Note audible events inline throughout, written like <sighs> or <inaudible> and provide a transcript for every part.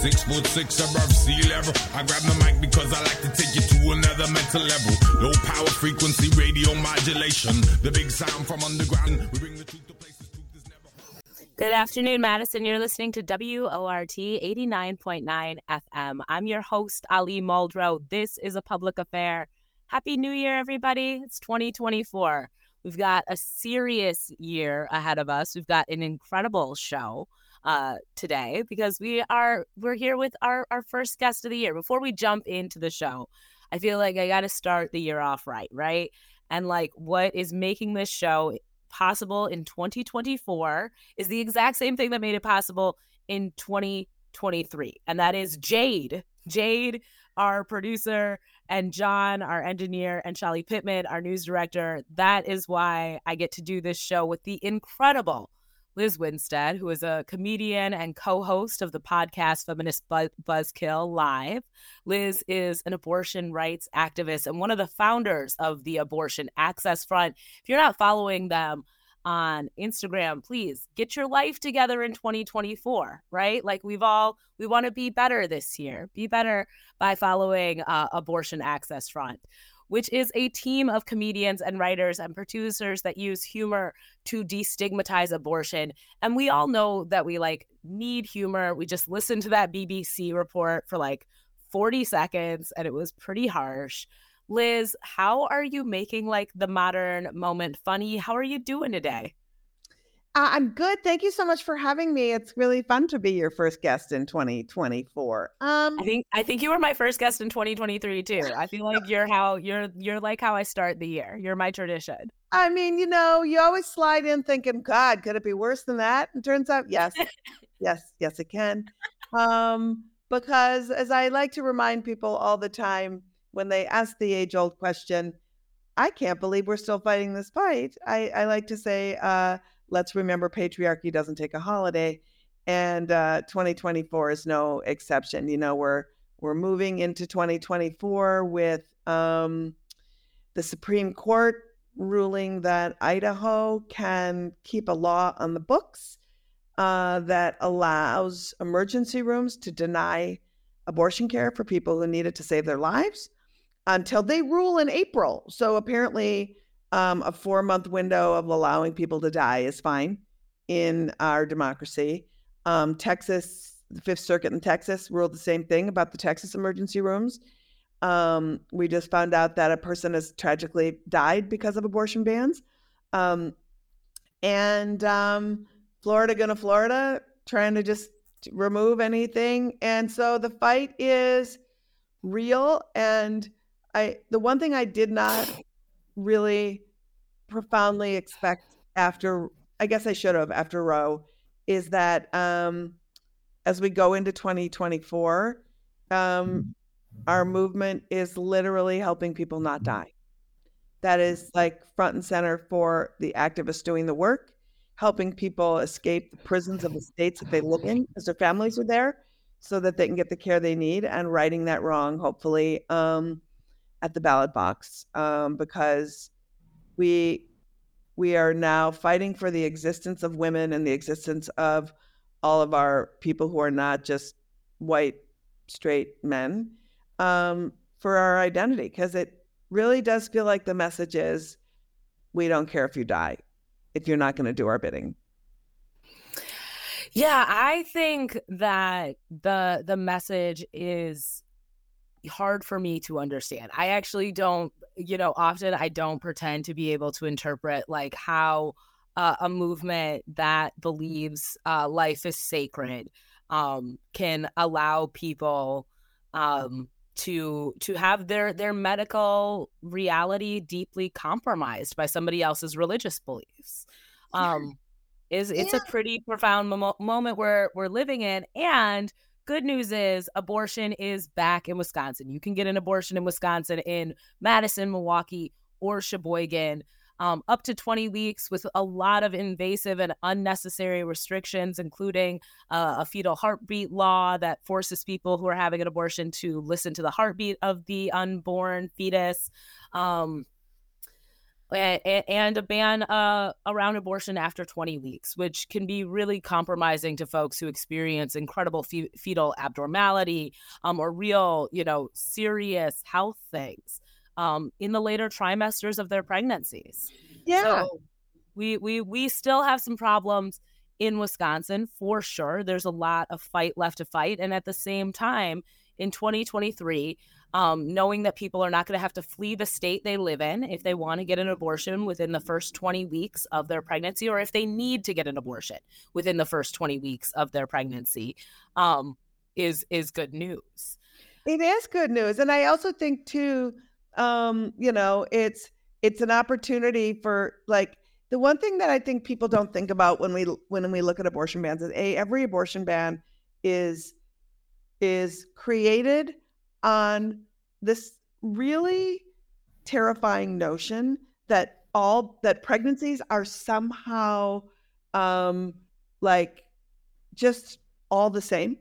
Six foot six above sea level. I grab the mic because I like to take you to another mental level. Low power frequency radio modulation. The big sound from underground. We bring the truth to places truth is never. Good afternoon, Madison. You're listening to WORT 89.9 FM. I'm your host, Ali Muldrow. This is a public affair. Happy New Year, everybody. It's 2024. We've got a serious year ahead of us. We've got an incredible show uh, today because we are we're here with our our first guest of the year. Before we jump into the show, I feel like I got to start the year off right, right? And like what is making this show possible in 2024 is the exact same thing that made it possible in 2023, and that is Jade. Jade, our producer, and John, our engineer, and Shelly Pittman, our news director. That is why I get to do this show with the incredible Lizz Winstead, who is a comedian and co host of the podcast Feminist Buzzkills Live. Lizz is an abortion rights activist and one of the founders of the Abortion Access Front. If you're not following them, on Instagram, please get your life together in 2024, right? Like we've all, we want to be better this year. Be better by following uh, Abortion Access Front which is a team of comedians and writers and producers that use humor to destigmatize abortion. And we all know that we like need humor. We just listened to that BBC report for like 40 seconds and it was pretty harsh. Lizz, how are you making like the modern moment funny? How are you doing today? Uh, I'm good. Thank you so much for having me. It's really fun to be your first guest in 2024. Um, I think I think you were my first guest in 2023 too. I feel like you're how you're you're like how I start the year. You're my tradition. I mean, you know, you always slide in thinking, God, could it be worse than that? And turns out, yes, <laughs> yes, yes, it can. Um, because as I like to remind people all the time when they ask the age old question, I can't believe we're still fighting this fight. I, I like to say, uh, let's remember patriarchy doesn't take a holiday and uh, 2024 is no exception. You know we're we're moving into 2024 with um, the supreme court ruling that idaho can keep a law on the books uh, that allows emergency rooms to deny abortion care for people who need it to save their lives until they rule in april. So apparently um, a four month window of allowing people to die is fine in our democracy. Um, Texas, the Fifth Circuit in Texas ruled the same thing about the Texas emergency rooms. Um, we just found out that a person has tragically died because of abortion bans. Um, and um, Florida gonna Florida, trying to just remove anything. And so the fight is real. And I, the one thing I did not really profoundly expect after I guess I should have after Roe is that um, as we go into 2024, um, mm-hmm. our movement is literally helping people not die. That is like front and center for the activists doing the work, helping people escape the prisons of the states that they live in because their families are there so that they can get the care they need and righting that wrong, hopefully, um, at the ballot box um, because we we are now fighting for the existence of women and the existence of all of our people who are not just white straight men um, for our identity because it really does feel like the message is we don't care if you die if you're not going to do our bidding. Yeah i think that the the message is hard for me to understand. I actually don't, you know, often I don't pretend to be able to interpret like how uh, a movement that believes uh, life is sacred um, can allow people um, to to have their their medical reality deeply compromised by somebody else's religious beliefs. Um, is it's yeah. a pretty profound mo- moment where we're living in, and good news is abortion is back in Wisconsin. You can get an abortion in Wisconsin in Madison, Milwaukee, or Sheboygan. um, up to 20 weeks with a lot of invasive and unnecessary restrictions, including uh, a fetal heartbeat law that forces people who are having an abortion to listen to the heartbeat of the unborn fetus. Um, and a ban uh, around abortion after 20 weeks, which can be really compromising to folks who experience incredible fe- fetal abnormality um, or real, you know, serious health things um, in the later trimesters of their pregnancies. Yeah. So we, we, we still have some problems in Wisconsin for sure. There's a lot of fight left to fight. And at the same time, in 2023, um, knowing that people are not going to have to flee the state they live in if they want to get an abortion within the first 20 weeks of their pregnancy, or if they need to get an abortion within the first 20 weeks of their pregnancy, um, is is good news. It is good news, and I also think too, um, you know, it's it's an opportunity for like the one thing that I think people don't think about when we when we look at abortion bans is a every abortion ban is is created on this really terrifying notion that all that pregnancies are somehow um like just all the same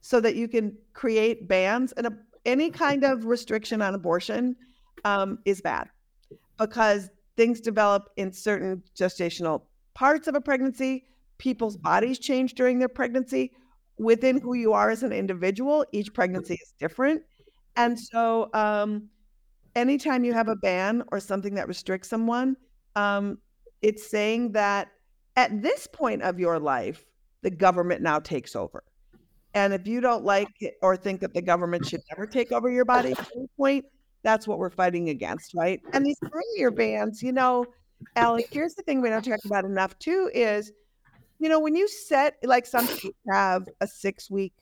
so that you can create bans and a, any kind of restriction on abortion um, is bad because things develop in certain gestational parts of a pregnancy people's bodies change during their pregnancy. Within who you are as an individual each pregnancy is different and so, um, anytime you have a ban or something that restricts someone, um, it's saying that at this point of your life, the government now takes over. And if you don't like it or think that the government should never take over your body at any point, that's what we're fighting against, right? And these earlier bans, you know, Alec, here's the thing we don't talk about enough too is, you know, when you set like some have a six week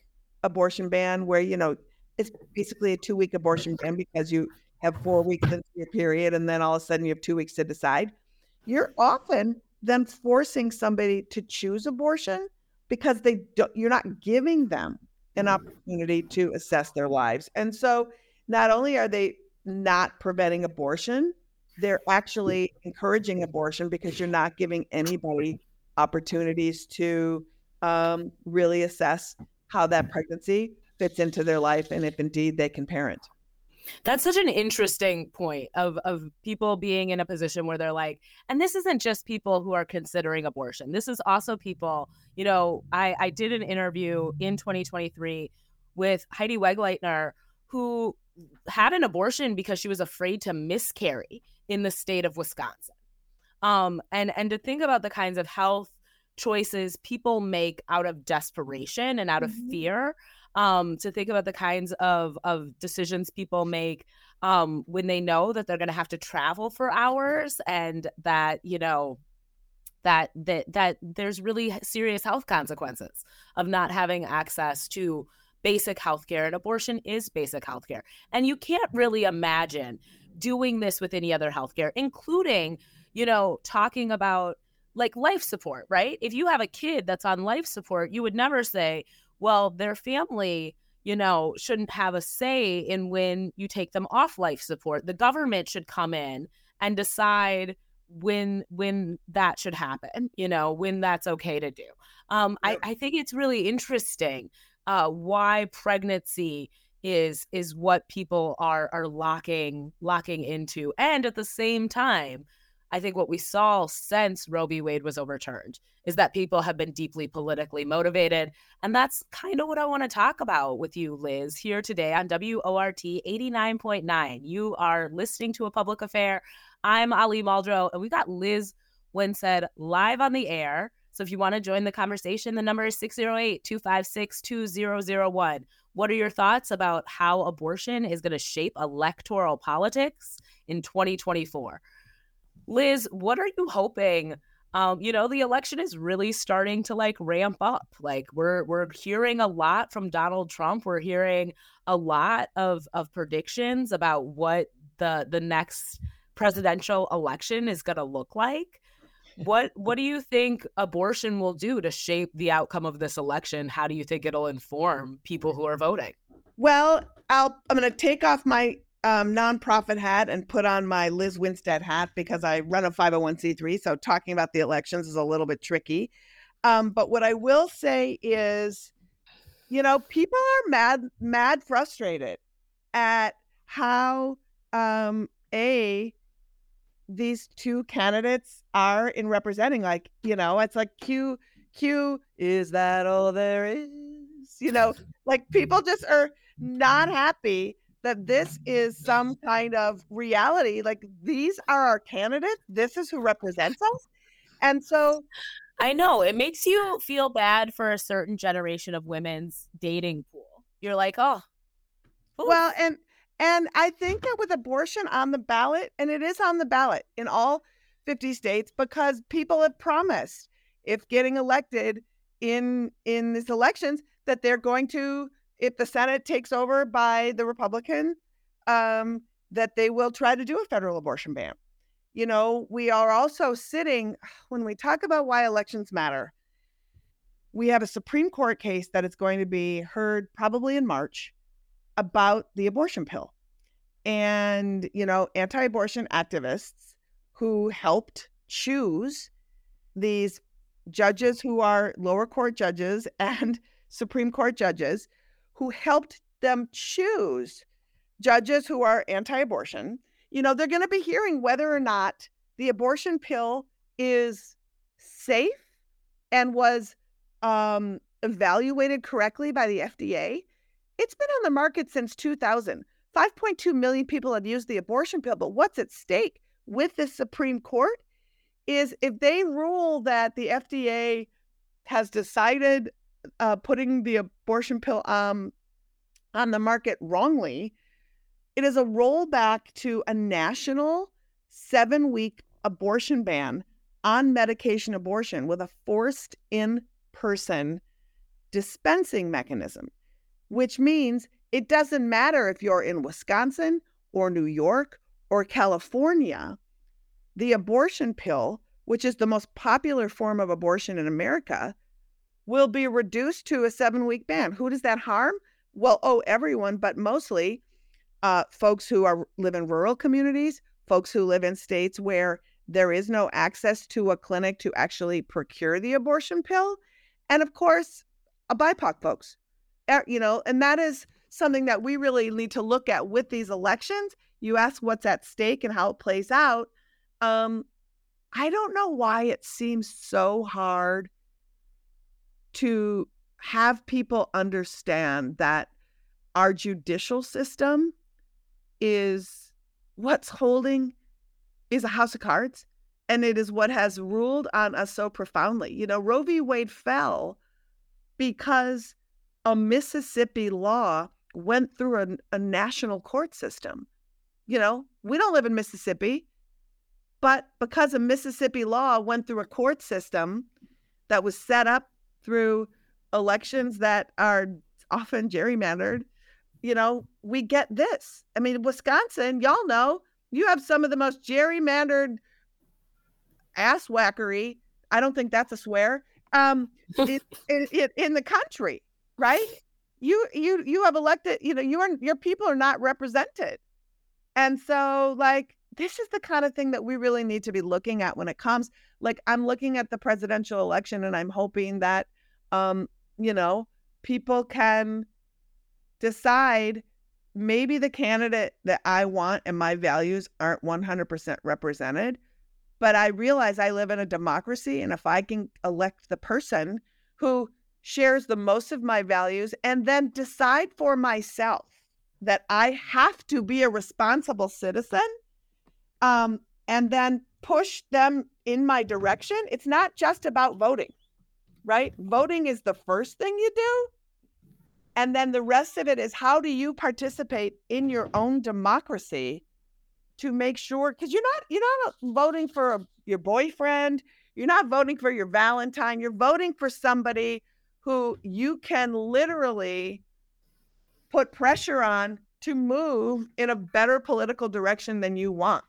abortion ban where, you know, it's basically a two week abortion ban because you have four weeks into your period and then all of a sudden you have two weeks to decide. You're often then forcing somebody to choose abortion because they don't, you're not giving them an opportunity to assess their lives. And so not only are they not preventing abortion, they're actually encouraging abortion because you're not giving anybody opportunities to um, really assess how that pregnancy fits into their life and if indeed they can parent. That's such an interesting point of of people being in a position where they're like, and this isn't just people who are considering abortion. This is also people, you know, I, I did an interview in 2023 with Heidi Wegleitner, who had an abortion because she was afraid to miscarry in the state of Wisconsin. Um, and and to think about the kinds of health choices people make out of desperation and out of mm-hmm. fear um, to think about the kinds of of decisions people make um, when they know that they're going to have to travel for hours and that you know that that that there's really serious health consequences of not having access to basic health care and abortion is basic health care and you can't really imagine doing this with any other healthcare including you know talking about like life support right? If you have a kid that's on life support you would never say well, their family, you know, shouldn't have a say in when you take them off life support. The government should come in and decide when when that should happen, you know, when that's okay to do. Um, I, I think it's really interesting uh, why pregnancy is is what people are are locking locking into, and at the same time, I think what we saw since Roe v. Wade was overturned is that people have been deeply politically motivated. And that's kind of what I want to talk about with you, Lizz, here today on WORT 89.9. You are listening to a public affair. I'm Ali Muldrow, and we got Lizz Winstead live on the air. So if you want to join the conversation, the number is 608 256 2001. What are your thoughts about how abortion is going to shape electoral politics in 2024? Lizz, what are you hoping? Um, you know, the election is really starting to like ramp up. Like we're we're hearing a lot from Donald Trump. We're hearing a lot of of predictions about what the the next presidential election is going to look like. What what do you think abortion will do to shape the outcome of this election? How do you think it'll inform people who are voting? Well, I'll I'm going to take off my um, nonprofit hat and put on my Lizz Winstead hat because I run a 501c3. So talking about the elections is a little bit tricky. Um, but what I will say is, you know, people are mad, mad frustrated at how um, a these two candidates are in representing. Like, you know, it's like Q Q is that all there is? You know, like people just are not happy that this is some kind of reality. Like these are our candidates. This is who represents us. And so I know it makes you feel bad for a certain generation of women's dating pool. You're like, oh, oof. well, and and I think that with abortion on the ballot, and it is on the ballot in all 50 states because people have promised if getting elected in in these elections that they're going to if the Senate takes over by the Republican, um, that they will try to do a federal abortion ban. You know, we are also sitting <sighs> when we talk about why elections matter. We have a Supreme Court case that is going to be heard probably in March about the abortion pill. And, you know, anti abortion activists who helped choose these judges who are lower court judges <laughs> and Supreme Court judges who helped them choose judges who are anti abortion. You know, they're going to be hearing whether or not the abortion pill is safe and was um, evaluated correctly by the FDA. It's been on the market since 2000. 5.2 million people have used the abortion pill, but what's at stake with the Supreme Court is if they rule that the FDA has decided uh, putting the abortion pill um, on the market wrongly, it is a rollback to a national seven week abortion ban on medication abortion with a forced in person dispensing mechanism, which means it doesn't matter if you're in Wisconsin or New York or California, the abortion pill, which is the most popular form of abortion in America, will be reduced to a seven week ban. Who does that harm? Well, oh, everyone, but mostly uh, folks who are live in rural communities, folks who live in states where there is no access to a clinic to actually procure the abortion pill, and of course, a BIPOC folks. You know, and that is something that we really need to look at with these elections. You ask what's at stake and how it plays out. Um, I don't know why it seems so hard to have people understand that our judicial system is what's holding is a house of cards and it is what has ruled on us so profoundly. You know, Roe v. Wade fell because a Mississippi law went through a, a national court system. You know, we don't live in Mississippi, but because a Mississippi law went through a court system that was set up through elections that are often gerrymandered, you know, we get this. I mean, Wisconsin, y'all know, you have some of the most gerrymandered ass whackery. I don't think that's a swear. Um, <laughs> in, in, in the country, right? You you you have elected. You know, you are your people are not represented, and so like this is the kind of thing that we really need to be looking at when it comes. Like I'm looking at the presidential election, and I'm hoping that um, you know, people can decide maybe the candidate that I want and my values aren't 100% represented. But I realize I live in a democracy. And if I can elect the person who shares the most of my values and then decide for myself that I have to be a responsible citizen um, and then push them in my direction, it's not just about voting right? Voting is the first thing you do. And then the rest of it is how do you participate in your own democracy to make sure because you're not you're not voting for a, your boyfriend, you're not voting for your Valentine, you're voting for somebody who you can literally put pressure on to move in a better political direction than you want.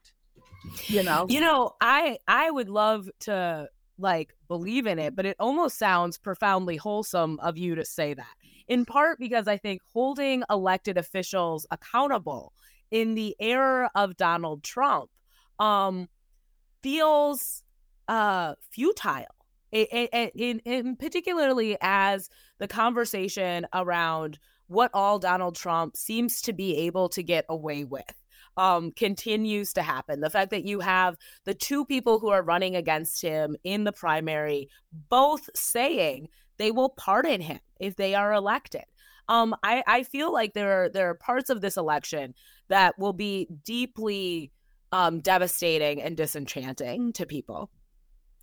You know. You know, I I would love to like believe in it, but it almost sounds profoundly wholesome of you to say that. In part because I think holding elected officials accountable in the era of Donald Trump um, feels uh, futile. In, in particularly as the conversation around what all Donald Trump seems to be able to get away with um, continues to happen. The fact that you have the two people who are running against him in the primary both saying they will pardon him if they are elected. Um, I, I feel like there are there are parts of this election that will be deeply um, devastating and disenchanting to people.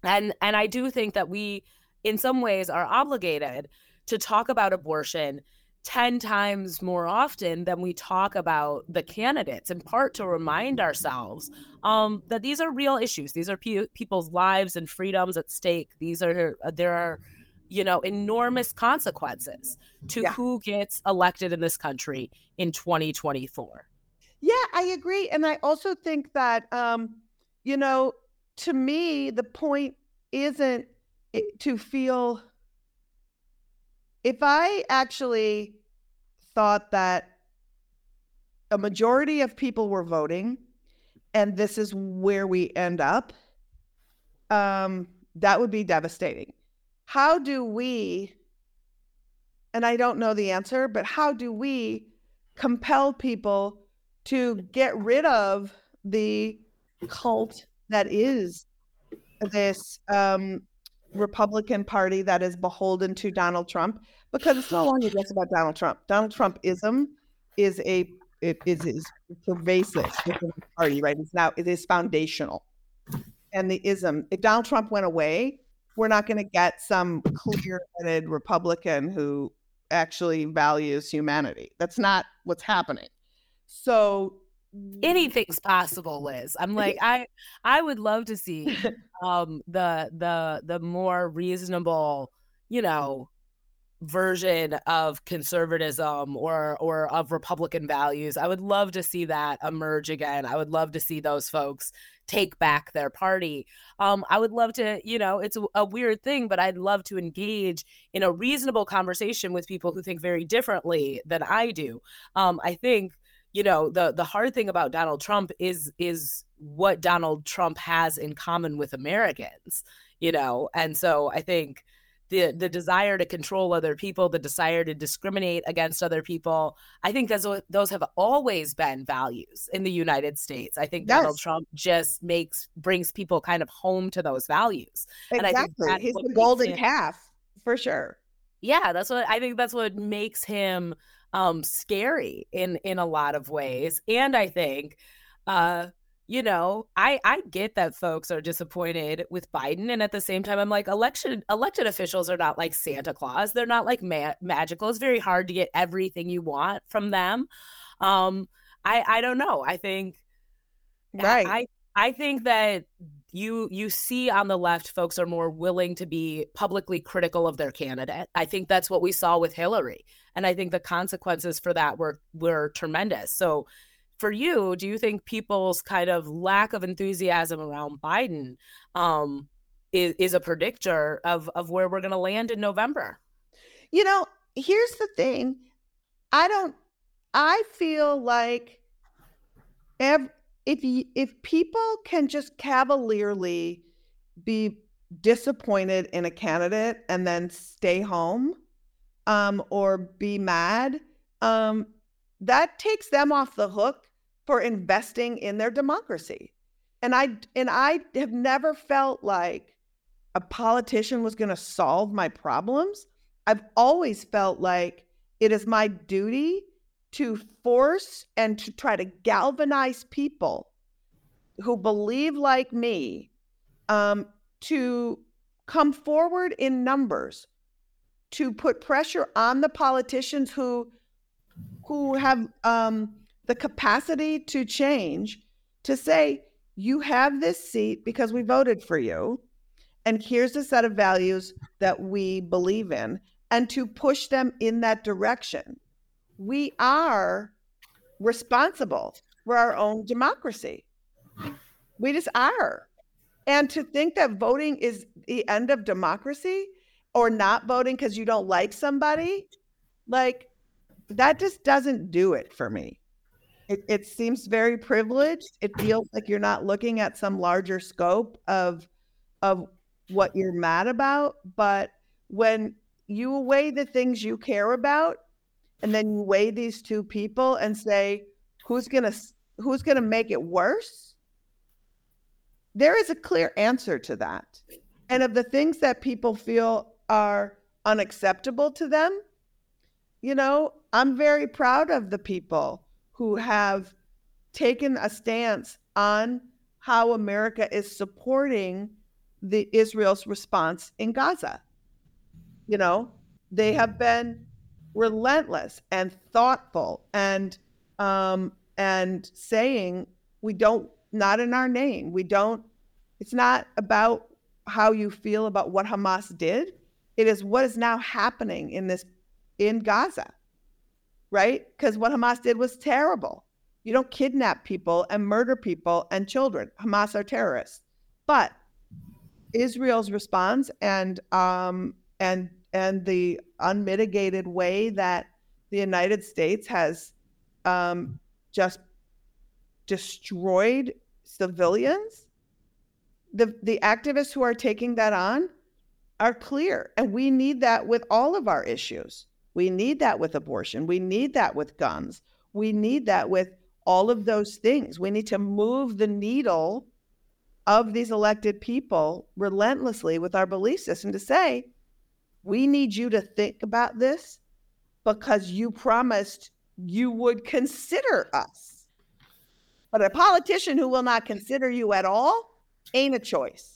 And and I do think that we in some ways are obligated to talk about abortion 10 times more often than we talk about the candidates in part to remind ourselves um, that these are real issues these are pe- people's lives and freedoms at stake these are there are you know enormous consequences to yeah. who gets elected in this country in 2024 yeah, I agree. And I also think that, um, you know, to me, the point isn't to feel. If I actually thought that a majority of people were voting and this is where we end up, um, that would be devastating. How do we, and I don't know the answer, but how do we compel people to get rid of the cult that is this um, Republican Party that is beholden to Donald Trump because it's no longer just about Donald Trump. Donald Trumpism is a it is, is pervasive within the party, right? It's now it is foundational. And the ism, if Donald Trump went away, we're not going to get some clear-headed Republican who actually values humanity. That's not what's happening. So anything's possible lizz. I'm like i i would love to see <laughs> um the the the more reasonable you know version of conservatism or or of republican values. I would love to see that emerge again. I would love to see those folks take back their party. Um i would love to you know it's a, a weird thing but i'd love to engage in a reasonable conversation with people who think very differently than i do. Um i think you know the the hard thing about Donald Trump is is what Donald Trump has in common with Americans you know? And so I think the the desire to control other people the desire to discriminate against other people I think those those have always been values in the United States. I think yes. Donald Trump just makes brings people kind of home to those values. Exactly. he's the golden him, calf for sure. Yeah that's what I think that's what makes him um, scary in in a lot of ways. And I think, uh, you know, I I get that folks are disappointed with Biden, and at the same time, I'm like, election elected officials are not like Santa Claus. They're not like ma- magical. It's very hard to get everything you want from them. Um, I I don't know. I think right. I I think that you you see on the left folks are more willing to be publicly critical of their candidate. I think that's what we saw with Hillary. And I think the consequences for that were were tremendous. So for you, do you think people's kind of lack of enthusiasm around Biden um, is, is a predictor of, of where we're going to land in November? You know, here's the thing. I don't, I feel like ev- if, if people can just cavalierly be disappointed in a candidate and then stay home, um, or be mad, um, that takes them off the hook for investing in their democracy. And I and I have never felt like a politician was going to solve my problems. I've always felt like it is my duty to force and to try to galvanize people who believe like me um, to come forward in numbers to put pressure on the politicians who who have um, the capacity to change to say you have this seat because we voted for you and here's a set of values that we believe in and to push them in that direction. We are responsible for our own democracy. We just are. And to think that voting is the end of democracy or not voting because you don't like somebody, like that just doesn't do it for me. It, it seems very privileged. It feels like you're not looking at some larger scope of of what you're mad about. But when you weigh the things you care about, and then you weigh these two people and say, who's gonna who's gonna make it worse? There is a clear answer to that. And of the things that people feel are unacceptable to them, you know, I'm very proud of the people who have taken a stance on how America is supporting the Israel's response in Gaza. You know, they have been relentless and thoughtful and um, and saying we don't not in our name. We don't. It's not about how you feel about what Hamas did. It is what is now happening in this in Gaza right? Because what Hamas did was terrible. You don't kidnap people and murder people and children. Hamas are terrorists. But Israel's response and um, and and the unmitigated way that the United States has um, just destroyed civilians, the the activists who are taking that on are clear, and we need that with all of our issues. We need that with abortion. We need that with guns. We need that with all of those things. We need to move the needle of these elected people relentlessly with our belief system to say, we need you to think about this because you promised you would consider us. But a politician who will not consider you at all ain't a choice.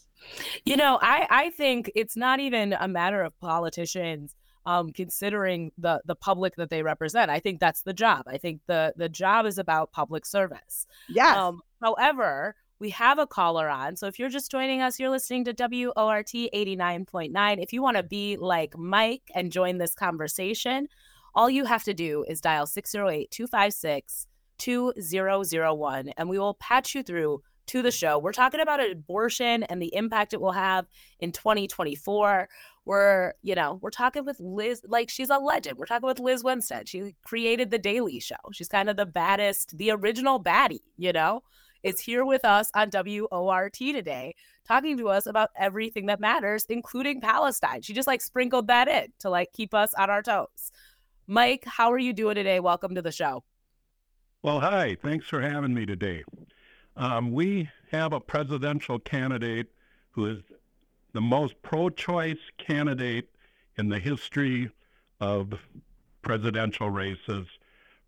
You know, I, I think it's not even a matter of politicians um, considering the the public that they represent. I think that's the job. I think the the job is about public service. Yes. Um, however, we have a caller on. So if you're just joining us, you're listening to WORT 89.9. If you want to be like Mike and join this conversation, all you have to do is dial 608 256 2001 and we will patch you through to the show. We're talking about abortion and the impact it will have in 2024 we're you know we're talking with lizz like she's a legend. We're talking with Lizz Winstead. She created the daily show. She's kind of the baddest the original baddie you know? Is here with us on wort today talking to us about everything that matters including palestine. She just like sprinkled that in to like keep us on our toes. Mike how are you doing today? Welcome to the show. Well hi. Thanks for having me today um, we have a presidential candidate who is the most pro-choice candidate in the history of presidential races,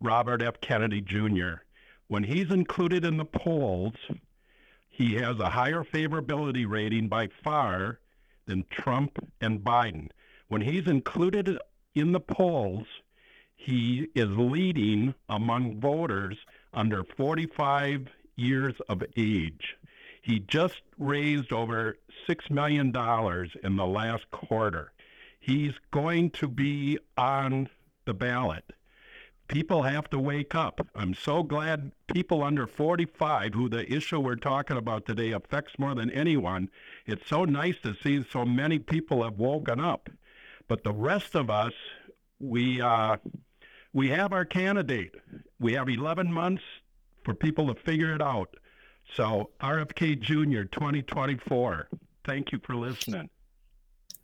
Robert F. Kennedy Jr. When he's included in the polls, he has a higher favorability rating by far than Trump and Biden. When he's included in the polls, he is leading among voters under 45 years of age. He just raised over $6 million in the last quarter. He's going to be on the ballot. People have to wake up. I'm so glad people under 45, who the issue we're talking about today affects more than anyone, it's so nice to see so many people have woken up. But the rest of us, we, uh, we have our candidate. We have 11 months for people to figure it out. So RFK Jr. 2024. Thank you for listening.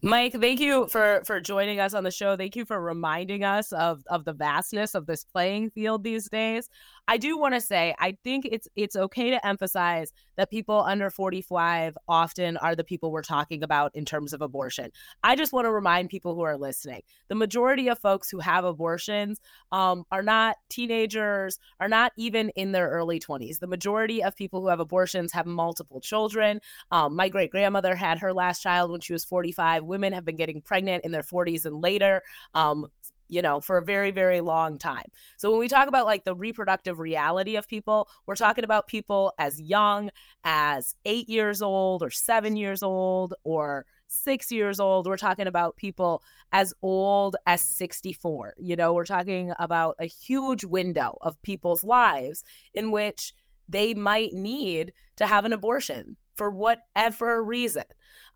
Mike, thank you for for joining us on the show. Thank you for reminding us of of the vastness of this playing field these days. I do want to say I think it's it's okay to emphasize that people under 45 often are the people we're talking about in terms of abortion. I just want to remind people who are listening: the majority of folks who have abortions um, are not teenagers, are not even in their early 20s. The majority of people who have abortions have multiple children. Um, my great grandmother had her last child when she was 45. Women have been getting pregnant in their 40s and later. Um, you know, for a very, very long time. So when we talk about like the reproductive reality of people, we're talking about people as young as eight years old or seven years old or six years old. We're talking about people as old as 64. You know, we're talking about a huge window of people's lives in which they might need to have an abortion for whatever reason.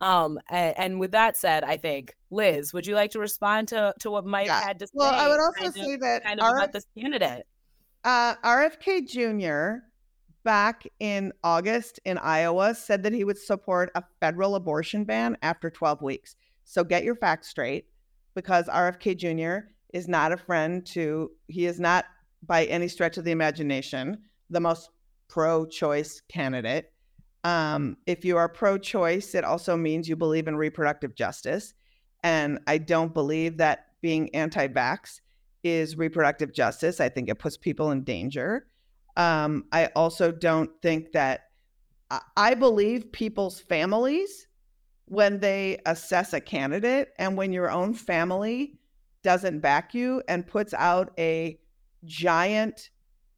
Um, and, and, with that said, I think Lizz, would you like to respond to to what Mike yeah. had to say? Well, I would also say that kind of our, about this candidate. uh, RFK Jr. back in August in Iowa said that he would support a federal abortion ban after 12 weeks. So get your facts straight because RFK Jr. is not a friend to, he is not by any stretch of the imagination the most pro choice candidate. Um, if you are pro choice, it also means you believe in reproductive justice. And I don't believe that being anti vax is reproductive justice. I think it puts people in danger. Um, I also don't think that I believe people's families when they assess a candidate and when your own family doesn't back you and puts out a giant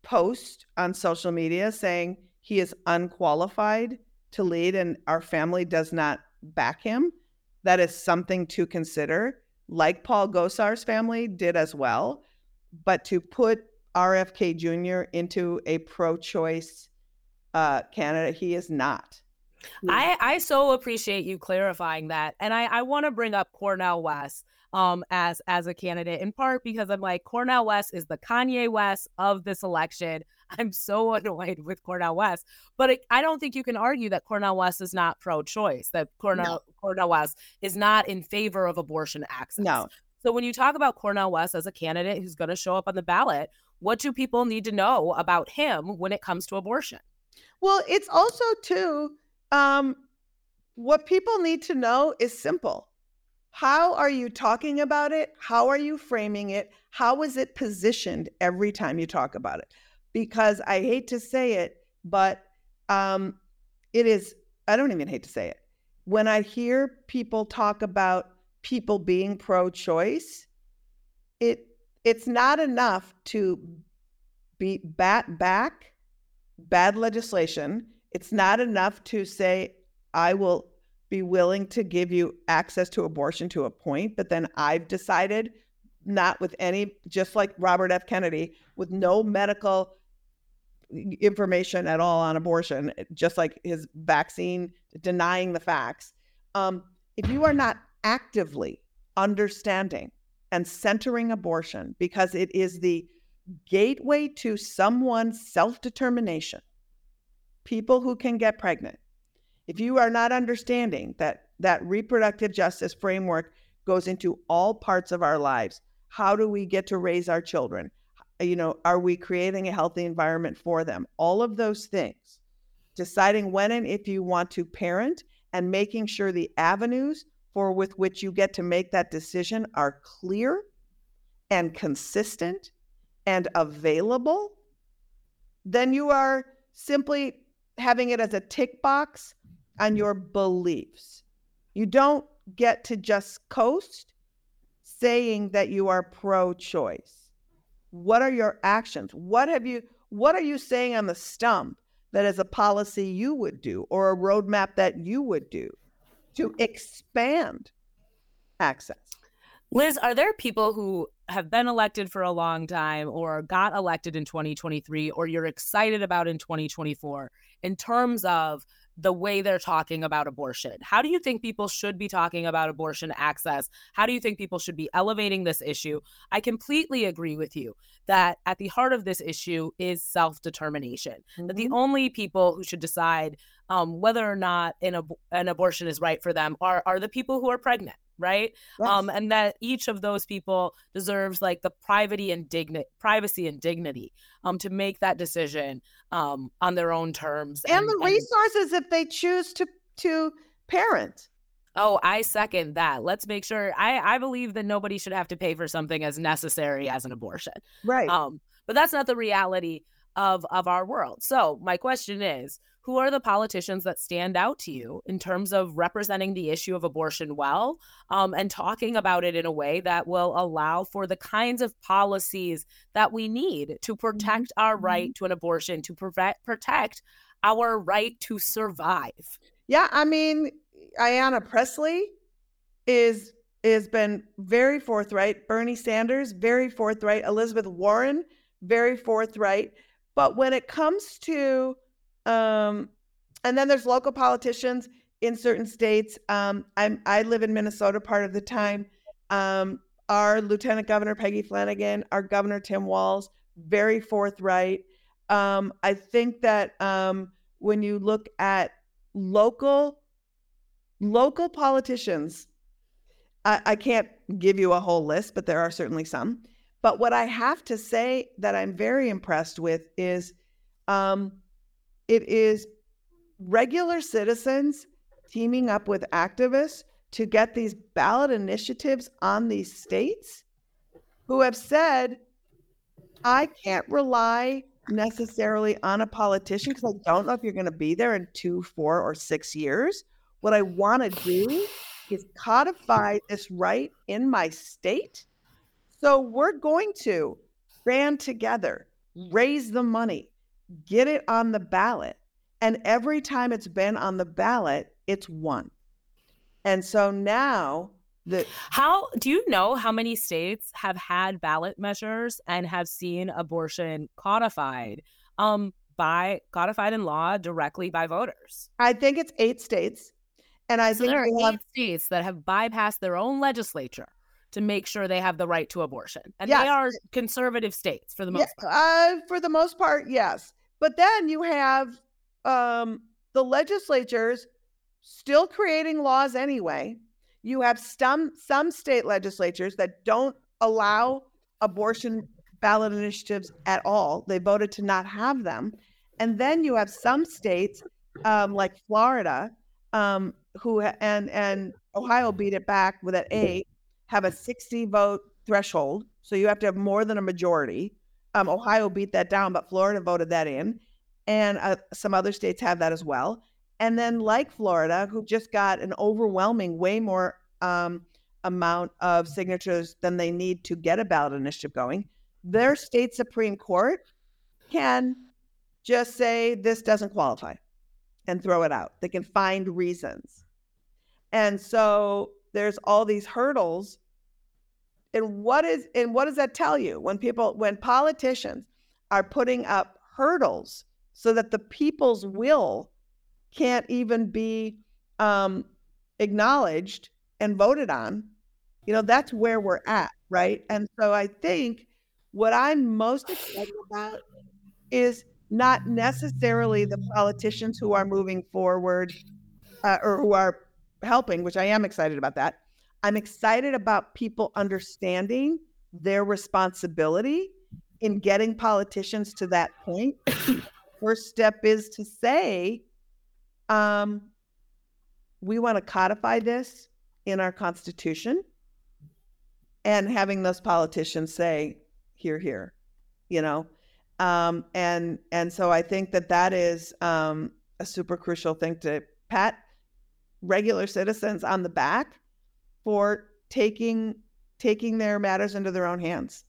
post on social media saying he is unqualified to lead and our family does not back him, that is something to consider, like Paul Gosar's family did as well. But to put RFK Jr. into a pro choice uh, candidate, he is not. I, I so appreciate you clarifying that. And I, I want to bring up Cornel West um, as as a candidate in part because I'm like Cornel West is the Kanye West of this election. I'm so annoyed with Cornel West, but it, I don't think you can argue that Cornel West is not pro-choice. That Cornel no. Cornel West is not in favor of abortion access. No. So when you talk about Cornel West as a candidate who's going to show up on the ballot, what do people need to know about him when it comes to abortion? Well, it's also too um, what people need to know is simple. How are you talking about it? How are you framing it? How is it positioned every time you talk about it? Because I hate to say it, but um, it is, I don't even hate to say it. When I hear people talk about people being pro choice, it it's not enough to be bat back bad legislation. It's not enough to say, I will be willing to give you access to abortion to a point, but then I've decided not with any, just like Robert F. Kennedy, with no medical information at all on abortion, just like his vaccine denying the facts. Um, if you are not actively understanding and centering abortion because it is the gateway to someone's self determination, people who can get pregnant, if you are not understanding that that reproductive justice framework goes into all parts of our lives, how do we get to raise our children? You know, are we creating a healthy environment for them? All of those things. Deciding when and if you want to parent and making sure the avenues for with which you get to make that decision are clear and consistent and available, then you are simply having it as a tick box on your beliefs. You don't get to just coast saying that you are pro choice. What are your actions? What have you what are you saying on the stump that is a policy you would do or a roadmap that you would do to expand access? Lizz, are there people who have been elected for a long time or got elected in 2023 or you're excited about in 2024 in terms of the way they're talking about abortion. How do you think people should be talking about abortion access? How do you think people should be elevating this issue? I completely agree with you that at the heart of this issue is self determination. Mm-hmm. That the mm-hmm. only people who should decide um, whether or not an, ab- an abortion is right for them are, are the people who are pregnant right yes. um and that each of those people deserves like the privacy and dignity privacy and dignity um to make that decision um on their own terms and, and the resources and, if they choose to to parent Oh, I second that. Let's make sure. I I believe that nobody should have to pay for something as necessary as an abortion. Right. Um, but that's not the reality of of our world. So my question is, who are the politicians that stand out to you in terms of representing the issue of abortion well um, and talking about it in a way that will allow for the kinds of policies that we need to mm-hmm. protect our right mm-hmm. to an abortion, to prevent, protect our right to survive? Yeah, I mean, Ayanna Pressley is has been very forthright. Bernie Sanders, very forthright. Elizabeth Warren, very forthright. But when it comes to um, and then there's local politicians in certain states. Um, I live in Minnesota part of the time. Um, our Lieutenant Governor Peggy Flanagan, our Governor Tim Walz, very forthright. Um, I think that um, when you look at local local politicians, I, I can't give you a whole list, but there are certainly some. But what I have to say that I'm very impressed with is um, it is regular citizens teaming up with activists to get these ballot initiatives on these states who have said, I can't rely necessarily on a politician because I don't know if you're going to be there in two, four, or six years. What I want to do is codify this right in my state. So we're going to band together, raise the money, get it on the ballot. And every time it's been on the ballot, it's won. And so now the how do you know how many states have had ballot measures and have seen abortion codified um by codified in law directly by voters? I think it's eight states. And I So think there are eight have, states that have bypassed their own legislature to make sure they have the right to abortion. And Yes. they are conservative states for the most yeah, part. uh, for the most part, yes. But then you have um, the legislatures still creating laws anyway. You have some some state legislatures that don't allow abortion ballot initiatives at all. They voted to not have them, and then you have some states um, like Florida, um, who and and Ohio beat it back with an eight, have a sixty vote threshold. So you have to have more than a majority. Um, Ohio beat that down, but Florida voted that in, and uh, some other states have that as well. And then, like Florida, who just got an overwhelming, way more um, amount of signatures than they need to get a ballot initiative going, their state Supreme Court can just say this doesn't qualify and throw it out. They can find reasons. And so there's all these hurdles. And what is and what does that tell you when people when politicians are putting up hurdles so that the people's will can't even be um, acknowledged and voted on? You know, that's where we're at, right? And so I think what I'm most excited about is not necessarily the politicians who are moving forward uh, or who are helping, which I am excited about that. I'm excited about people understanding their responsibility in getting politicians to that point. <coughs> First step is to say, um, we want to codify this in our constitution and having those politicians say, here, here, you know? Um, and and so I think that that is um, a super crucial thing to pat regular citizens on the back for taking taking their matters into their own hands.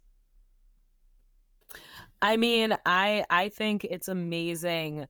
I mean, I I think it's amazing,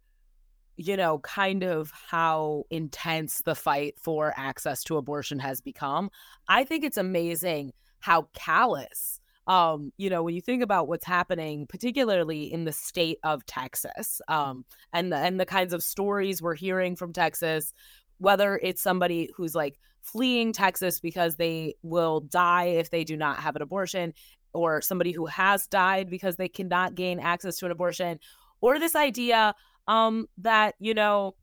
you know, kind of how intense the fight for access to abortion has become. I think it's amazing how callous um, you know, when you think about what's happening, particularly in the state of Texas, um, and the, and the kinds of stories we're hearing from Texas, whether it's somebody who's like fleeing Texas because they will die if they do not have an abortion, or somebody who has died because they cannot gain access to an abortion, or this idea um, that you know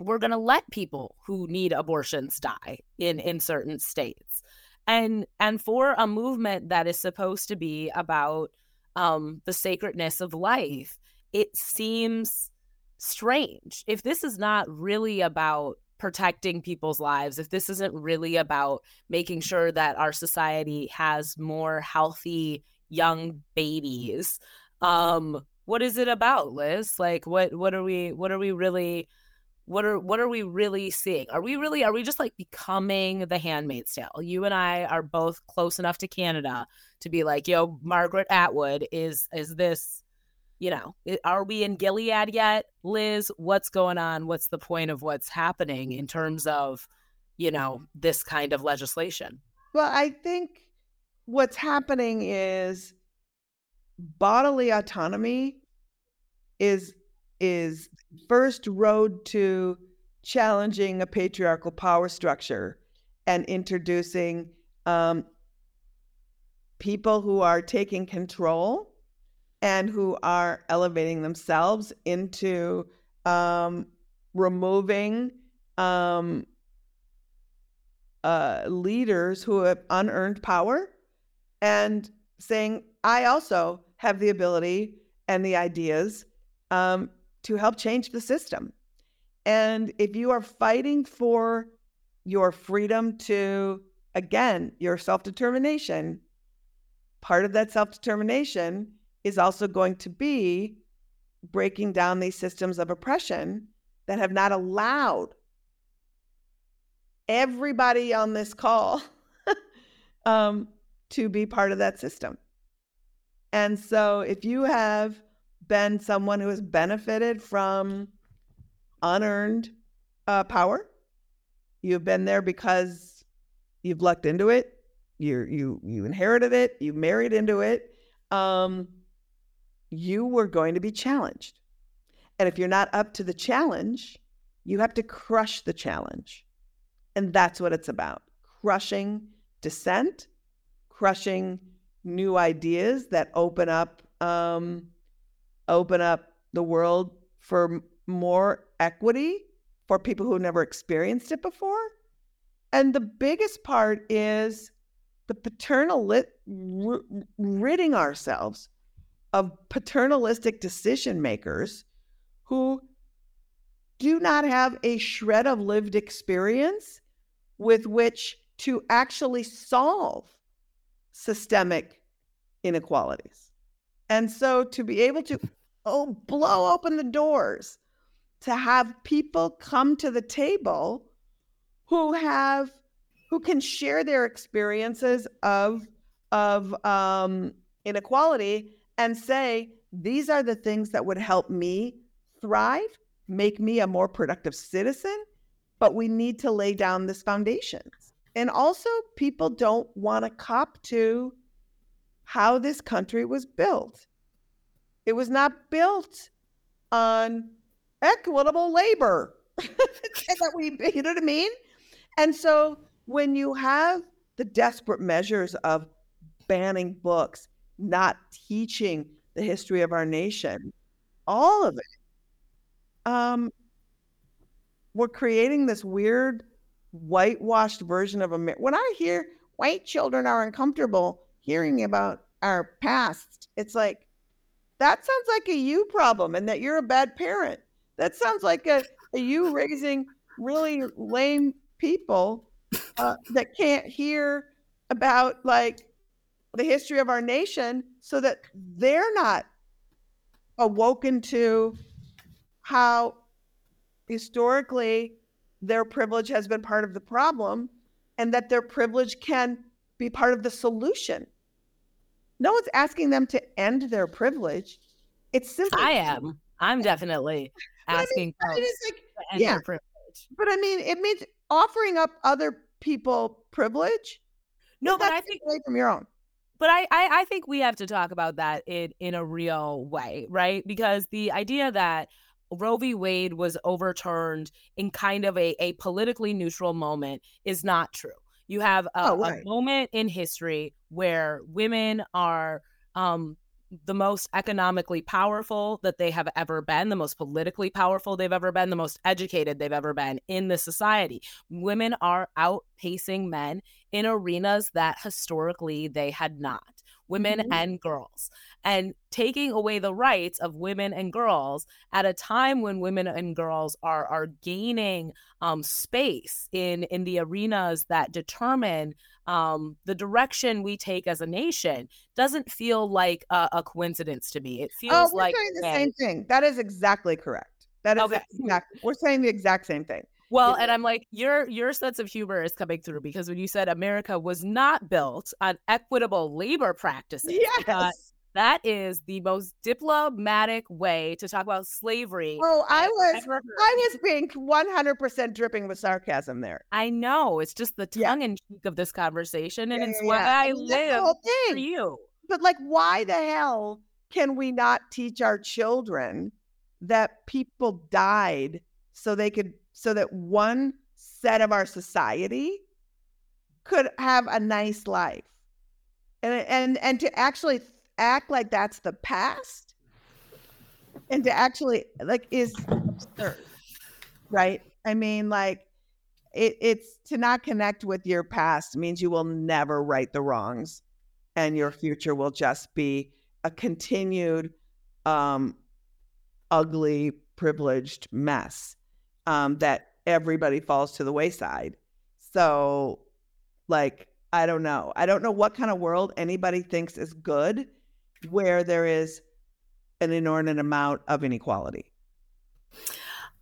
we're going to let people who need abortions die in in certain states. And and for a movement that is supposed to be about um the sacredness of life it seems strange. If this is not really about protecting people's lives if this isn't really about making sure that our society has more healthy young babies um what is it about lizz? Like what what are we what are we really what are what are we really seeing? Are we really are we just like becoming the handmaid's tale? You and i are both close enough to canada to be like yo margaret atwood is is this you know are we in gilead yet? Lizz what's going on? What's the point of what's happening in terms of you know this kind of legislation? Well, I think what's happening is bodily autonomy is is first road to challenging a patriarchal power structure and introducing um, people who are taking control and who are elevating themselves into um, removing um, uh, leaders who have unearned power and saying, I also have the ability and the ideas um, to help change the system. And if you are fighting for your freedom to, again, your self determination, part of that self determination is also going to be breaking down these systems of oppression that have not allowed everybody on this call <laughs> um, to be part of that system. And so if you have been someone who has benefited from unearned uh, power, you've been there because you've lucked into it, you you you inherited it, you married into it. Um, you were going to be challenged. And if you're not up to the challenge, you have to crush the challenge. And that's what it's about crushing dissent, crushing new ideas that open up um, open up the world for more equity for people who never experienced it before. And the biggest part is the paternal lit, ridding ourselves of paternalistic decision makers who do not have a shred of lived experience with which to actually solve systemic inequalities. And so to be able to <laughs> oh blow open the doors to have people come to the table who have who can share their experiences of of um, inequality and say these are the things that would help me thrive make me a more productive citizen but we need to lay down this foundation and also people don't want to cop to how this country was built. It was not built on equitable labor. <laughs> That we you know what i mean? And so when you have the desperate measures of banning books not teaching the history of our nation, all of it. Um, we're creating this weird whitewashed version of America. When I hear white children are uncomfortable hearing about our past, it's like, that sounds like a you problem and that you're a bad parent. That sounds like a, a you raising really lame people uh, that can't hear about like the history of our nation so that they're not awoken to how historically their privilege has been part of the problem and that their privilege can be part of the solution. No one's asking them to end their privilege. It's simply I am. I'm definitely <laughs> asking I mean, folks like, to end yeah. their privilege. But I mean, it means offering up other people privilege. No, but I think away from your own. But I, I I think we have to talk about that in in a real way, right? Because the idea that Roe v. Wade was overturned in kind of a, a politically neutral moment is not true. You have a, Oh, a moment in history where women are um, the most economically powerful that they have ever been, the most politically powerful they've ever been, the most educated they've ever been in the society. Women are outpacing men in arenas that historically they had not women Mhm. and girls and taking away the rights of women and girls at a time when women and girls are are gaining um, space in in the arenas that determine um, the direction we take as a nation doesn't feel like a, a coincidence to me. It feels Oh, we're like saying the a- same thing. That is exactly correct. That is Okay. exactly. We're saying the exact same thing. Well, and I'm like, your your sense of humor is coming through because when you said America was not built on equitable labor practices, Yes. that is the most diplomatic way to talk about slavery. Oh, I was. I was <laughs> being 100% dripping with sarcasm there. I know it's just the Yeah. tongue in cheek of this conversation, and Yeah, it's yeah, why. I I mean, that's the live for you. But like, why the hell can we not teach our children that people died so they could so that one set of our society could have a nice life, and and and to actually act like that's the past and to actually like is absurd right? I mean like it, it's to not connect with your past means you will never right the wrongs and your future will just be a continued um ugly privileged mess um that everybody falls to the wayside so like I don't know. I don't know what kind of world anybody thinks is good where there is an inordinate amount of inequality.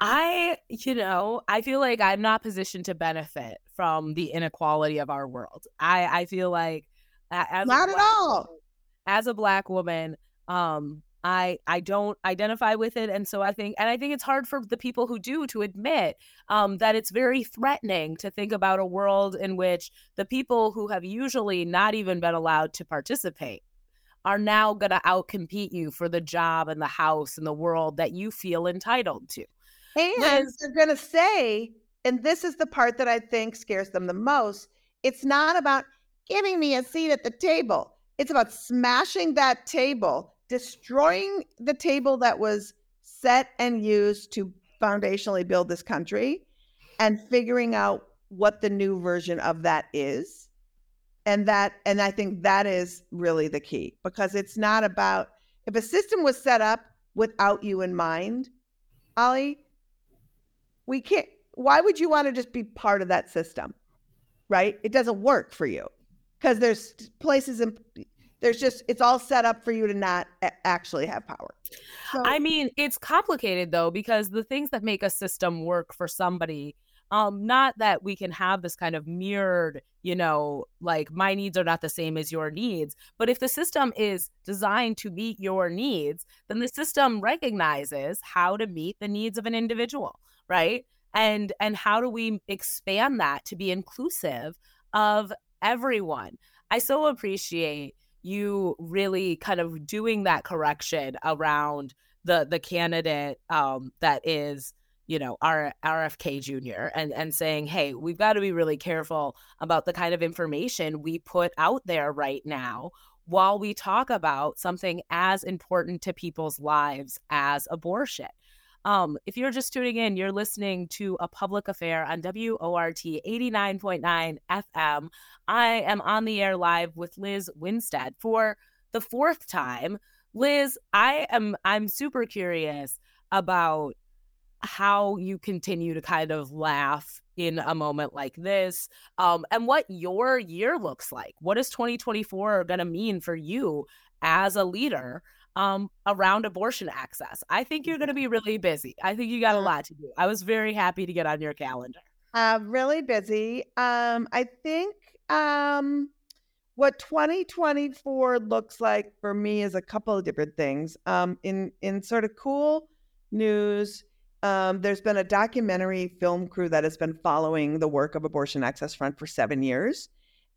I, you know, I feel like I'm not positioned to benefit from the inequality of our world. I, I feel like as not at all. Woman, as a black woman, um, I I don't identify with it, and so I think, and I think it's hard for the people who do to admit um, that it's very threatening to think about a world in which the people who have usually not even been allowed to participate are now going to outcompete you for the job and the house and the world that you feel entitled to. And Lizz, they're going to say, and this is the part that I think scares them the most. It's not about giving me a seat at the table. It's about smashing that table destroying the table that was set and used to foundationally build this country and figuring out what the new version of that is. And that and i think that is really the key because it's not about if a system was set up without you in mind ali we can't why would you want to just be part of that system right? It doesn't work for you because there's places in there's just it's all set up for you to not actually have power. So, i mean it's complicated though because the things that make a system work for somebody um not that we can have this kind of mirrored you know like my needs are not the same as your needs. But if the system is designed to meet your needs then the system recognizes how to meet the needs of an individual right? And and how do we expand that to be inclusive of everyone? I so appreciate you really kind of doing that correction around the the candidate um, that is you know our RFK Jr. and and saying, hey, we've got to be really careful about the kind of information we put out there right now while we talk about something as important to people's lives as abortion. Um, if you're just tuning in, you're listening to a public affair on WORT 89.9 FM. I am on the air live with Lizz Winstead for the fourth time. Lizz, I am I'm super curious about how you continue to kind of laugh in a moment like this um, and what your year looks like. What is 2024 going to mean for you as a leader? Um, around abortion access. I think you're going to be really busy. I think you got a lot to do. I was very happy to get on your calendar. Uh, really busy. Um, I think um, what 2024 looks like for me is a couple of different things. Um, in in sort of cool news, um, there's been a documentary film crew that has been following the work of Abortion Access Front for seven years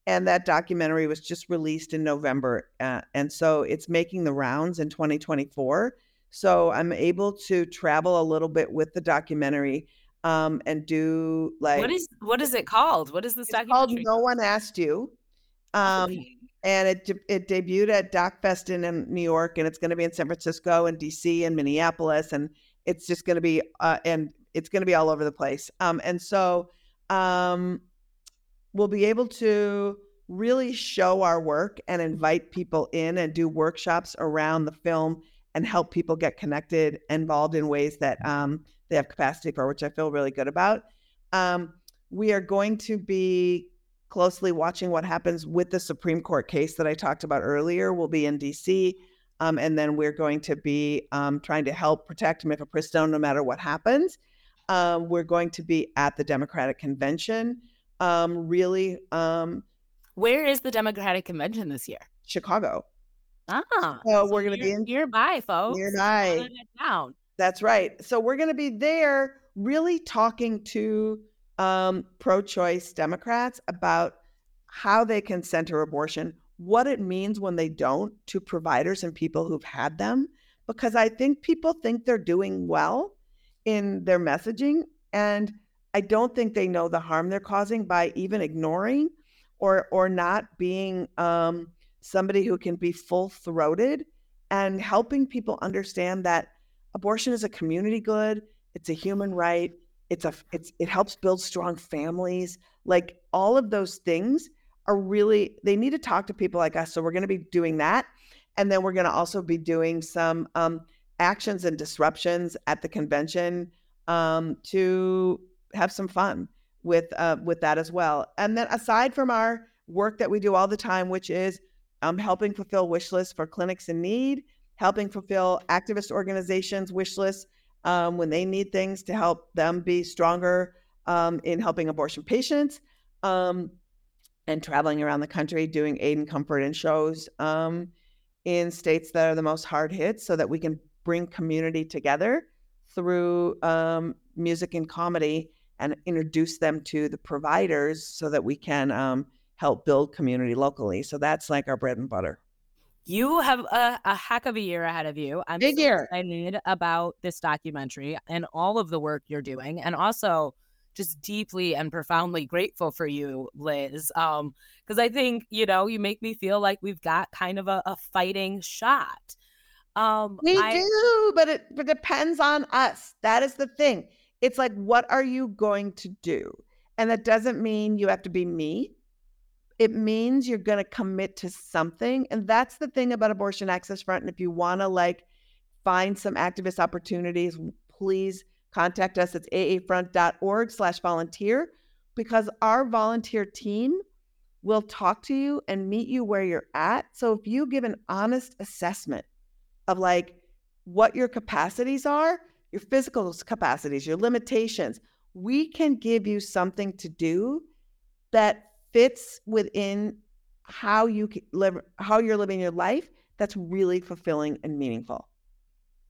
and that documentary was just released in November, uh, and so it's making the rounds in 2024. So I'm able to travel a little bit with the documentary um, and do like what is what is it called? What is this documentary? called? No one asked you. Um, okay. And it it debuted at DocFest in, in New York, and it's going to be in San Francisco and DC and Minneapolis, and it's just going to be uh, and it's going to be all over the place. Um, and so um, we'll be able to really show our work and invite people in and do workshops around the film and help people get connected, involved in ways that um, they have capacity for, which I feel really good about. Um, we are going to be closely watching what happens with the Supreme Court case that I talked about earlier. We'll be in DC. Um, and then we're going to be um, trying to help protect Mifepristone no matter what happens. Um, we're going to be at the Democratic Convention um, really. Um, Where is the Democratic Convention this year? Chicago. Ah, so, so we're going to be in nearby, folks. Nearby. Down. That's right. So we're going to be there, really talking to um, pro-choice Democrats about how they can center abortion, what it means when they don't to providers and people who've had them, because I think people think they're doing well in their messaging, and I don't think they know the harm they're causing by even ignoring or or not being um, somebody who can be full throated and helping people understand that abortion is a community good, it's a human right, it's a it's it helps build strong families. Like all of those things are really they need to talk to people like us. So we're going to be doing that, and then we're going to also be doing some um, actions and disruptions at the convention um, to have some fun with uh, with that as well. And then aside from our work that we do all the time, which is um, helping fulfill wish lists for clinics in need, helping fulfill activist organizations wish lists um, when they need things to help them be stronger um, in helping abortion patients, um, and traveling around the country doing aid and comfort and shows um, in states that are the most hard hit, so that we can bring community together through um, music and comedy and introduce them to the providers so that we can um, help build community locally. So that's like our bread and butter. You have a, a heck of a year ahead of you. I'm Big so year. excited about this documentary and all of the work you're doing, and also just deeply and profoundly grateful for you, Lizz. Um, because I think you know you make me feel like we've got kind of a, a fighting shot. Um, We I, do, but it but depends on us. That is the thing. It's like, what are you going to do? And that doesn't mean you have to be me. It means you're going to commit to something. And that's the thing about Abortion Access Front. And if you want to like find some activist opportunities, please contact us. It's aafront.org slash volunteer because our volunteer team will talk to you and meet you where you're at. So if you give an honest assessment of like what your capacities are, your physical capacities, your limitations, we can give you something to do that fits within how you live how you're living your life that's really fulfilling and meaningful.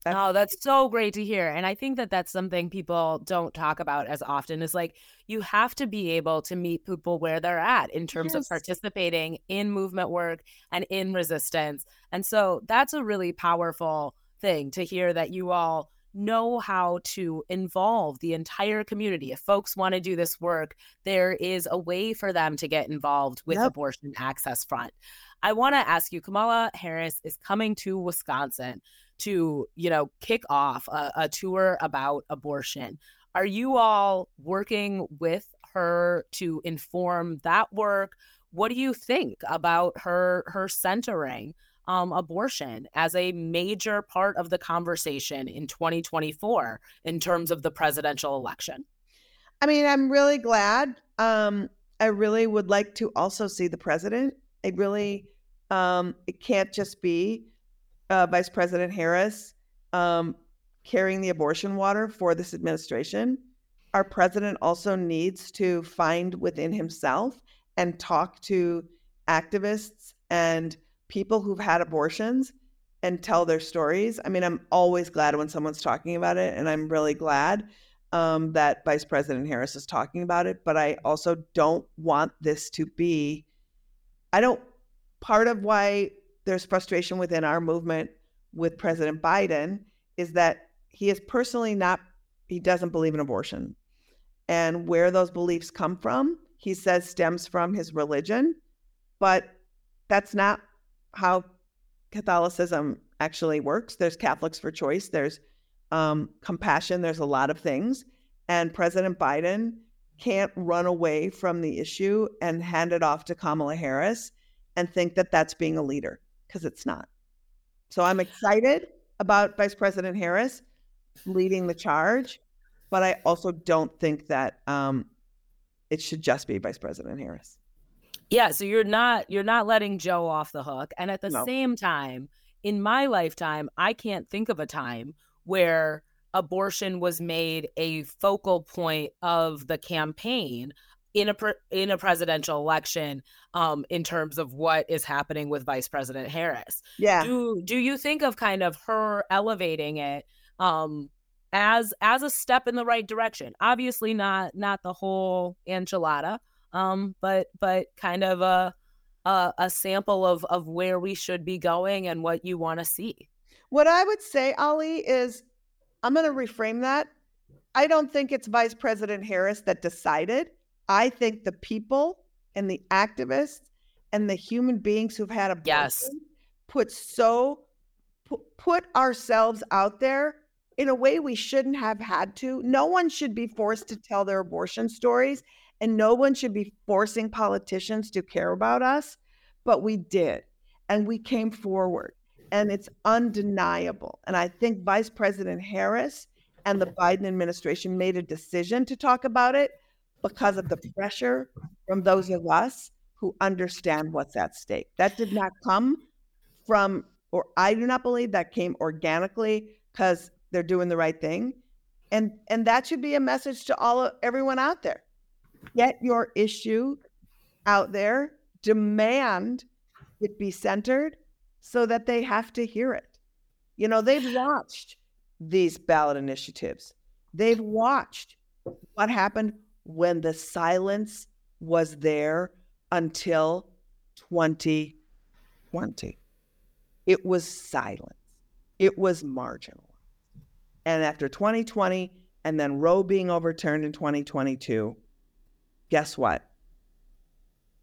That's- Oh, that's so great to hear. And I think that that's something people don't talk about as often is like you have to be able to meet people where they're at in terms of participating in movement work and in resistance. And so that's a really powerful thing to hear that you all know how to involve the entire community. If folks want to do this work, there is a way for them to get involved with Yep. Abortion Access Front. I want to ask you Kamala Harris is coming to Wisconsin to you know kick off a, a tour about abortion are you all working with her to inform that work what do you think about her her centering um, abortion as a major part of the conversation in 2024 in terms of the presidential election I mean, I'm really glad. Um, I really would like to also see the president. I really, um, it can't just be uh, Vice President Harris um, carrying the abortion water for this administration. Our president also needs to find within himself and talk to activists and people who've had abortions and tell their stories. I mean, I'm always glad when someone's talking about it, and I'm really glad um, that Vice President Harris is talking about it. But I also don't want this to be, I don't, part of why there's frustration within our movement with President Biden is that he is personally not, he doesn't believe in abortion. And where those beliefs come from, he says stems from his religion. But that's not how Catholicism actually works. There's Catholics for choice, there's um, compassion, there's a lot of things. And President Biden can't run away from the issue and hand it off to Kamala Harris and think that that's being a leader because it's not. So I'm excited about Vice President Harris leading the charge, but I also don't think that um, it should just be Vice President Harris. Yeah, so you're not you're not letting Joe off the hook. And at the No. same time, in my lifetime, I can't think of a time where abortion was made a focal point of the campaign in a pre- in a presidential election um in terms of what is happening with Vice President Harris. Yeah. Do do you think of kind of her elevating it um as as a step in the right direction? Obviously not not the whole enchilada, um, but but kind of a a, a sample of of where we should be going and what you want to see. What I would say, Ali, is I'm going to reframe that. I don't think it's Vice President Harris that decided. I think the people and the activists and the human beings who've had abortion Yes. put so put ourselves out there in a way we shouldn't have had to. No one should be forced to tell their abortion stories, and no one should be forcing politicians to care about us. But we did, and we came forward, and it's undeniable. And I think Vice President Harris and the Biden administration made a decision to talk about it because of the pressure from those of us who understand what's at stake. That did not come from, or I do not believe that came organically because they're doing the right thing. And and that should be a message to all everyone out there. Get your issue out there, demand it be centered so that they have to hear it. You know, they've watched these ballot initiatives. They've watched what happened when the silence was there until 2020. It was silence. It was marginal. And after 2020 and then Roe being overturned in 2022, guess what?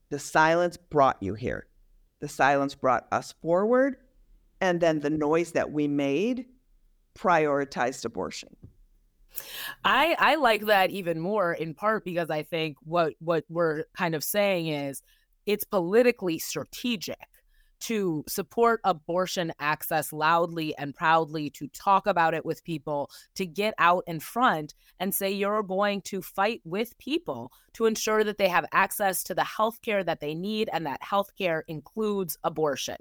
The silence brought you here. The silence brought us forward. And then the noise that we made prioritized abortion. I I like that even more in part because I think what what we're kind of saying is it's politically strategic to support abortion access loudly and proudly to talk about it with people to get out in front and say you're going to fight with people to ensure that they have access to the health care that they need and that health care includes abortion.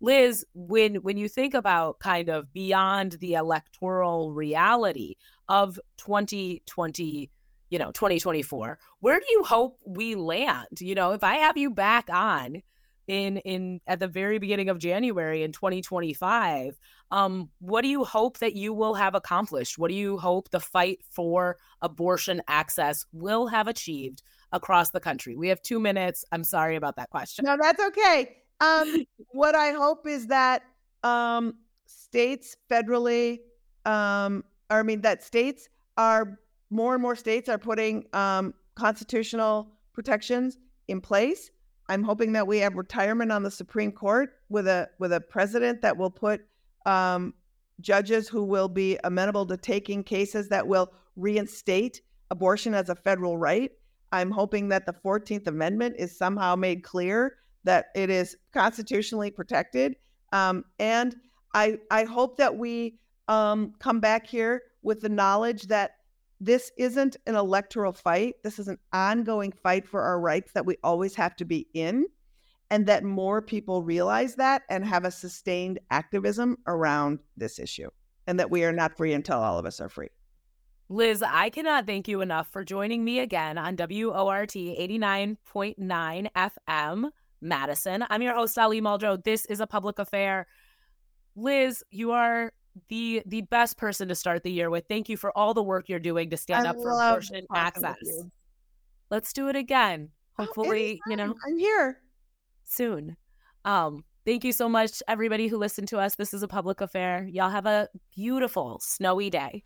Lizz, when when you think about kind of beyond the electoral reality of 2020, you know, 2024, where do you hope we land? You know, if I have you back on in in at the very beginning of January in 2025, um, what do you hope that you will have accomplished? What do you hope the fight for abortion access will have achieved across the country? We have two minutes. I'm sorry about that question. No, that's okay. Um, <laughs> what I hope is that um, states federally, um, or I mean, that states are more and more states are putting um, constitutional protections in place. I'm hoping that we have retirement on the Supreme Court with a with a president that will put um, judges who will be amenable to taking cases that will reinstate abortion as a federal right. I'm hoping that the 14th Amendment is somehow made clear that it is constitutionally protected. Um, and I, I hope that we um, come back here with the knowledge that this isn't an electoral fight. This is an ongoing fight for our rights that we always have to be in, and that more people realize that and have a sustained activism around this issue, and that we are not free until all of us are free. Lizz, I cannot thank you enough for joining me again on WORT 89.9 FM. Madison. I'm your host, Ali Muldrow. This is a public affair. Lizz, you are the the best person to start the year with. Thank you for all the work you're doing to stand I up for abortion access. Let's do it again. Oh, Hopefully, you know. I'm here. soon. Um, thank you so much, everybody who listened to us. This is a public affair. Y'all have a beautiful snowy day.